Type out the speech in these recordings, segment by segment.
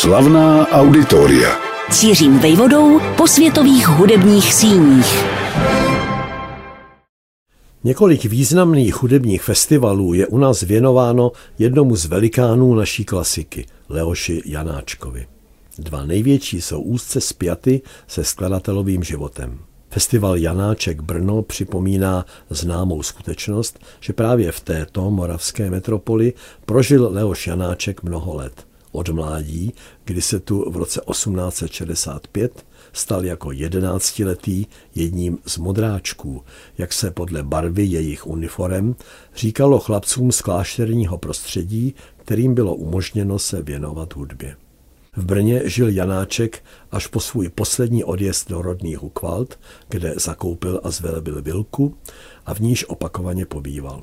Slavná auditoria. Cířím vejvodou po světových hudebních síních. Několik významných hudebních festivalů je u nás věnováno jednomu z velikánů naší klasiky, Leoši Janáčkovi. Dva největší jsou úzce spjaty se skladatelovým životem. Festival Janáček Brno připomíná známou skutečnost, že právě v této moravské metropoli prožil Leoš Janáček mnoho let. Od mládí, kdy se tu v roce 1865 stal jako jedenáctiletý jedním z modráčků, jak se podle barvy jejich uniform říkalo chlapcům z klášterního prostředí, kterým bylo umožněno se věnovat hudbě. V Brně žil Janáček až po svůj poslední odjezd do rodných Hukvald, kde zakoupil a zvelebil vilku a v níž opakovaně pobýval.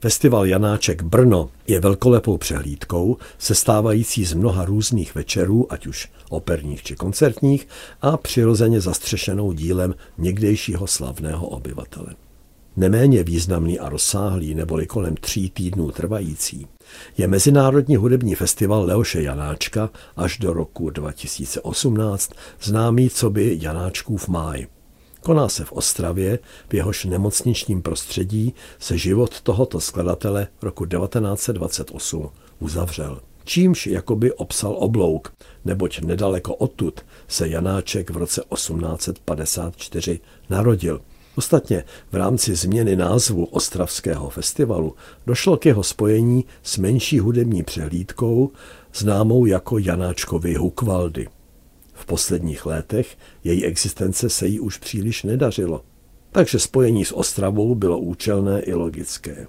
Festival Janáček Brno je velkolepou přehlídkou, sestávající z mnoha různých večerů, ať už operních či koncertních, a přirozeně zastřešenou dílem někdejšího slavného obyvatele. Neméně významný a rozsáhlý, neboli kolem tří týdnů trvající, je Mezinárodní hudební festival Leoše Janáčka až do roku 2018, známý co by Janáčkův máj. Koná se v Ostravě, v jehož nemocničním prostředí se život tohoto skladatele roku 1928 uzavřel. Čímž jakoby obsal oblouk, neboť nedaleko odtud se Janáček v roce 1854 narodil. Ostatně v rámci změny názvu Ostravského festivalu došlo k jeho spojení s menší hudební přehlídkou, známou jako Janáčkovy Hukvaldy. V posledních letech její existence se jí už příliš nedařilo, takže spojení s Ostravou bylo účelné i logické.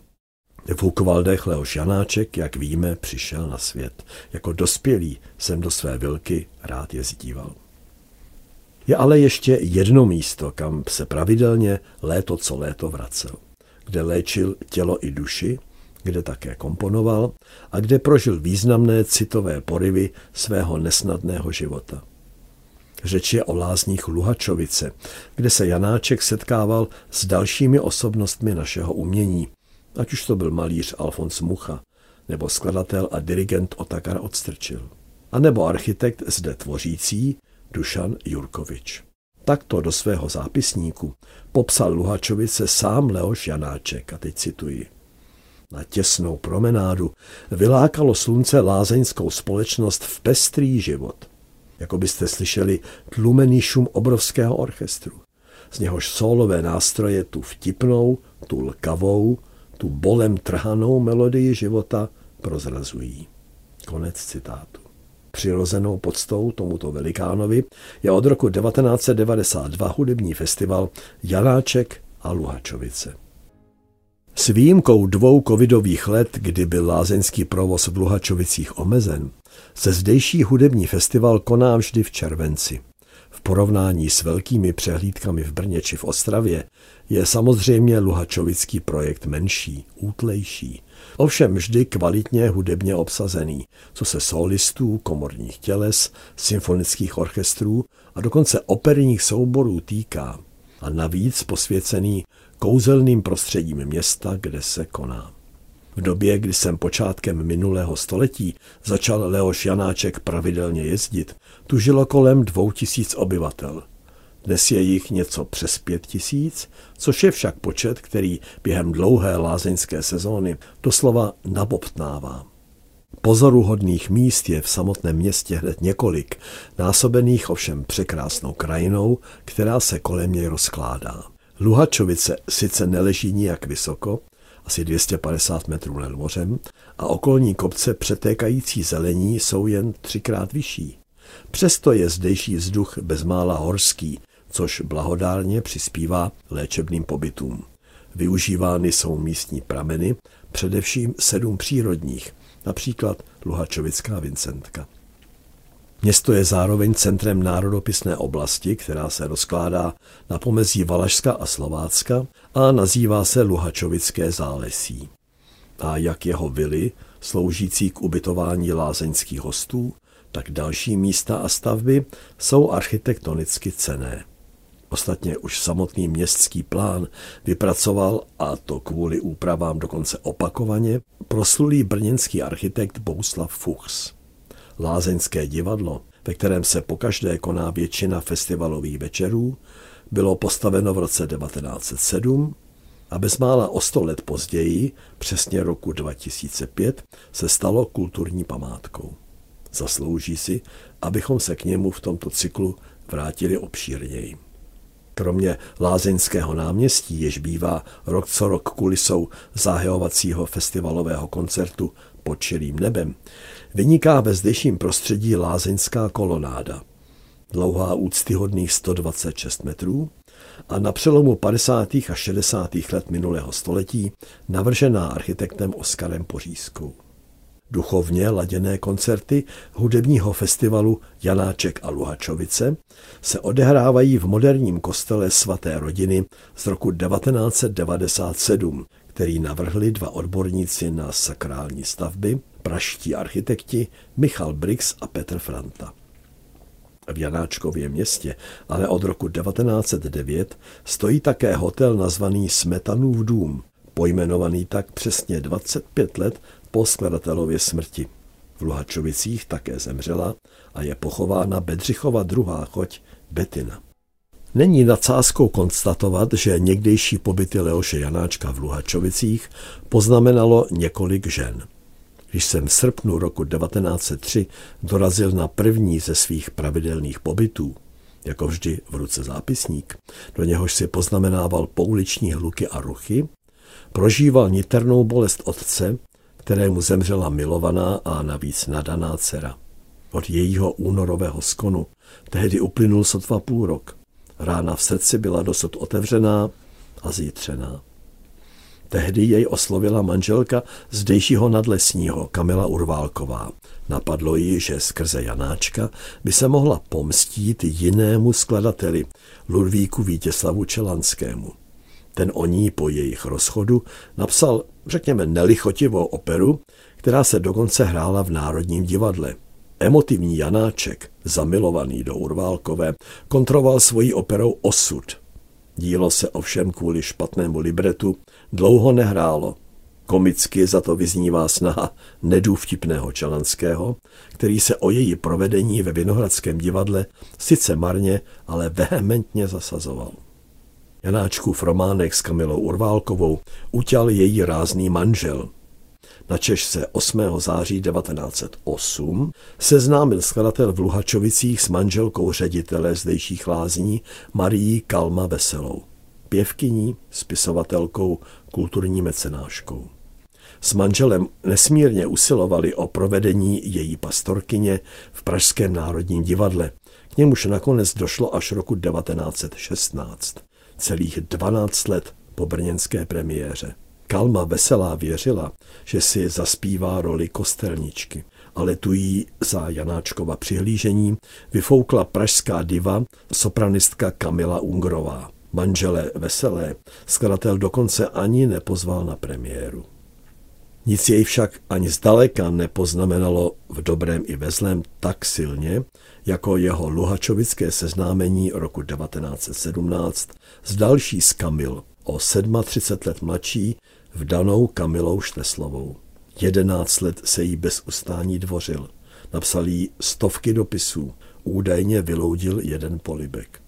V Hukvaldech Leoš Janáček, jak víme, přišel na svět. Jako dospělý jsem do své vilky rád jezdíval. Je ale ještě jedno místo, kam se pravidelně léto co léto vracel, kde léčil tělo i duši, kde také komponoval a kde prožil významné citové porivy svého nesnadného života. Řeč je o lázních Luhačovice, kde se Janáček setkával s dalšími osobnostmi našeho umění, ať už to byl malíř Alfons Mucha, nebo skladatel a dirigent Otakar Odstrčil, a nebo architekt zde tvořící Dušan Jurkovič. Takto do svého zápisníku popsal Luhačovice sám Leoš Janáček, a teď cituji. Na těsnou promenádu vylákalo slunce lázeňskou společnost v pestrý život – jako byste slyšeli tlumený šum obrovského orchestru. Z něhož solové nástroje tu vtipnou, tu lkavou, tu bolem trhanou melodii života prozrazují. Konec citátu. Přirozenou podstou tomuto velikánovi je od roku 1992 hudební festival Janáček a Luhačovice. S výjimkou dvou covidových let, kdy byl lázeňský provoz v Luhačovicích omezen, se zdejší hudební festival koná vždy v červenci. V porovnání s velkými přehlídkami v Brně či v Ostravě je samozřejmě Luhačovický projekt menší, útlejší. Ovšem vždy kvalitně hudebně obsazený, co se solistů, komorních těles, symfonických orchestrů a dokonce operních souborů týká. A navíc posvěcený kouzelným prostředím města, kde se koná. V době, kdy jsem počátkem minulého století začal Leoš Janáček pravidelně jezdit, tu žilo kolem dvou tisíc obyvatel. Dnes je jich něco přes pět tisíc, což je však počet, který během dlouhé lázeňské sezóny doslova nabobtnává. Pozoruhodných míst je v samotném městě hned několik, násobených ovšem překrásnou krajinou, která se kolem něj rozkládá. Luhačovice sice neleží nijak vysoko, asi 250 metrů nad mořem, a okolní kopce přetékající zelení jsou jen třikrát vyšší. Přesto je zdejší vzduch bezmála horský, což blahodárně přispívá léčebným pobytům. Využívány jsou místní prameny, především sedm přírodních, například Luhačovická Vincentka. Město je zároveň centrem národopisné oblasti, která se rozkládá na pomezí Valašska a Slovácka a nazývá se Luhačovické zálesí. A jak jeho vily, sloužící k ubytování lázeňských hostů, tak další místa a stavby jsou architektonicky cené. Ostatně už samotný městský plán vypracoval, a to kvůli úpravám dokonce opakovaně, proslulý brněnský architekt Bouslav Fuchs. Lázeňské divadlo, ve kterém se pokaždé koná většina festivalových večerů, bylo postaveno v roce 1907 a bezmála o sto let později, přesně roku 2005, se stalo kulturní památkou. Zaslouží si, abychom se k němu v tomto cyklu vrátili obšírněji. Kromě Lázeňského náměstí, jež bývá rok co rok kulisou zahajovacího festivalového koncertu pod čirým nebem, vyniká ve zdejším prostředí Lázeňská kolonáda. Dlouhá úctyhodných 126 metrů a na přelomu 50. a 60. let minulého století navržená architektem Oskarem Pořízkou duchovně laděné koncerty hudebního festivalu Janáček a Luhačovice se odehrávají v moderním kostele svaté rodiny z roku 1997, který navrhli dva odborníci na sakrální stavby, praští architekti Michal Brix a Petr Franta. V Janáčkově městě ale od roku 1909 stojí také hotel nazvaný Smetanův dům, pojmenovaný tak přesně 25 let po skladatelově smrti. V Luhačovicích také zemřela a je pochována Bedřichova druhá choť Betina. Není nadsázkou konstatovat, že někdejší pobyty Leoše Janáčka v Luhačovicích poznamenalo několik žen. Když jsem v srpnu roku 1903 dorazil na první ze svých pravidelných pobytů, jako vždy v ruce zápisník, do něhož si poznamenával pouliční hluky a ruchy, prožíval niternou bolest otce, kterému zemřela milovaná a navíc nadaná dcera. Od jejího únorového skonu tehdy uplynul sotva půl rok. Rána v srdci byla dosud otevřená a zítřená. Tehdy jej oslovila manželka zdejšího nadlesního Kamila Urválková. Napadlo jí, že skrze Janáčka by se mohla pomstít jinému skladateli, Ludvíku Vítěslavu Čelanskému. Ten o ní po jejich rozchodu napsal, řekněme, nelichotivou operu, která se dokonce hrála v Národním divadle. Emotivní Janáček, zamilovaný do Urválkové, kontroval svojí operou Osud. Dílo se ovšem kvůli špatnému libretu dlouho nehrálo. Komicky za to vyznívá snaha nedůvtipného Čelanského, který se o její provedení ve Vinohradském divadle sice marně, ale vehementně zasazoval. Janáčkův románek s Kamilou Urválkovou utěl její rázný manžel. Načež se 8. září 1908 seznámil skladatel v Luhačovicích s manželkou ředitele zdejších lázní Marií Kalma Veselou, pěvkyní, spisovatelkou, kulturní mecenáškou. S manželem nesmírně usilovali o provedení její pastorkyně v Pražském národním divadle. K němuž nakonec došlo až roku 1916 celých 12 let po brněnské premiéře. Kalma Veselá věřila, že si zaspívá roli kostelničky, ale tu jí za Janáčkova přihlížení vyfoukla pražská diva, sopranistka Kamila Ungrová. Manžele Veselé skladatel dokonce ani nepozval na premiéru. Nic jej však ani zdaleka nepoznamenalo v dobrém i ve zlém tak silně, jako jeho luhačovické seznámení roku 1917 s další z Kamil, o 37 let mladší, vdanou Kamilou Šteslovou. Jedenáct let se jí bez ustání dvořil. Napsal jí stovky dopisů, údajně vyloudil jeden polibek.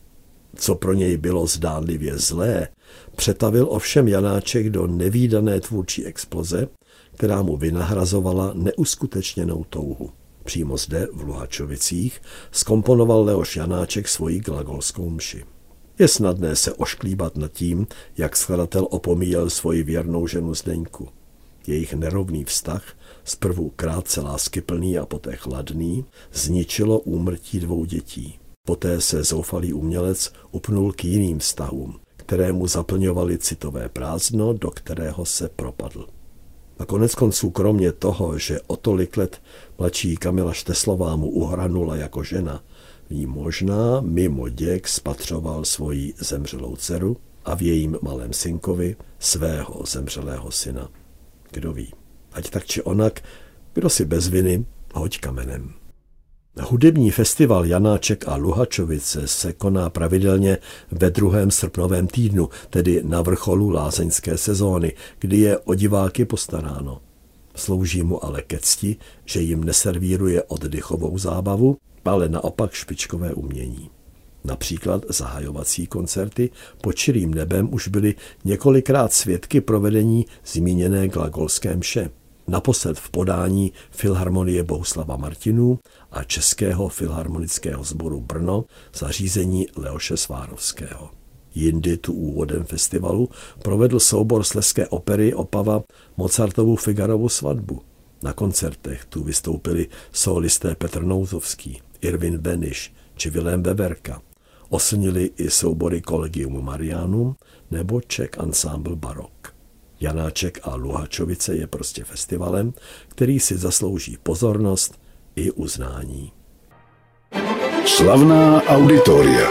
Co pro něj bylo zdánlivě zlé, přetavil ovšem Janáček do nevýdané tvůrčí exploze, která mu vynahrazovala neuskutečněnou touhu. Přímo zde, v Luhačovicích, skomponoval Leoš Janáček svoji glagolskou mši. Je snadné se ošklíbat nad tím, jak skladatel opomíjel svoji věrnou ženu Zdeňku. Jejich nerovný vztah, zprvu krátce láskyplný a poté chladný, zničilo úmrtí dvou dětí. Poté se zoufalý umělec upnul k jiným vztahům, kterému zaplňovali citové prázdno, do kterého se propadl. A konec konců kromě toho, že o tolik let mladší Kamila Šteslová mu uhranula jako žena, jí možná mimo děk spatřoval svoji zemřelou dceru a v jejím malém synkovi svého zemřelého syna. Kdo ví, ať tak či onak, kdo si bez viny, hoď kamenem. Hudební festival Janáček a Luhačovice se koná pravidelně ve druhém srpnovém týdnu, tedy na vrcholu lázeňské sezóny, kdy je o diváky postaráno. Slouží mu ale ke cti, že jim neservíruje oddychovou zábavu, ale naopak špičkové umění. Například zahajovací koncerty pod čirým nebem už byly několikrát svědky provedení zmíněné glagolské mše. Naposled v podání Filharmonie Bohuslava Martinů a Českého filharmonického sboru Brno zařízení Leoše Svárovského. Jindy tu úvodem festivalu provedl soubor Sleské opery Opava Mozartovu Figarovu svatbu. Na koncertech tu vystoupili solisté Petr Nouzovský, Irvin Beniš či Vilém Beverka. Oslnili i soubory Collegium Marianum nebo Czech Ensemble Barok. Janáček a Luhačovice je prostě festivalem, který si zaslouží pozornost i uznání. Slavná auditoria.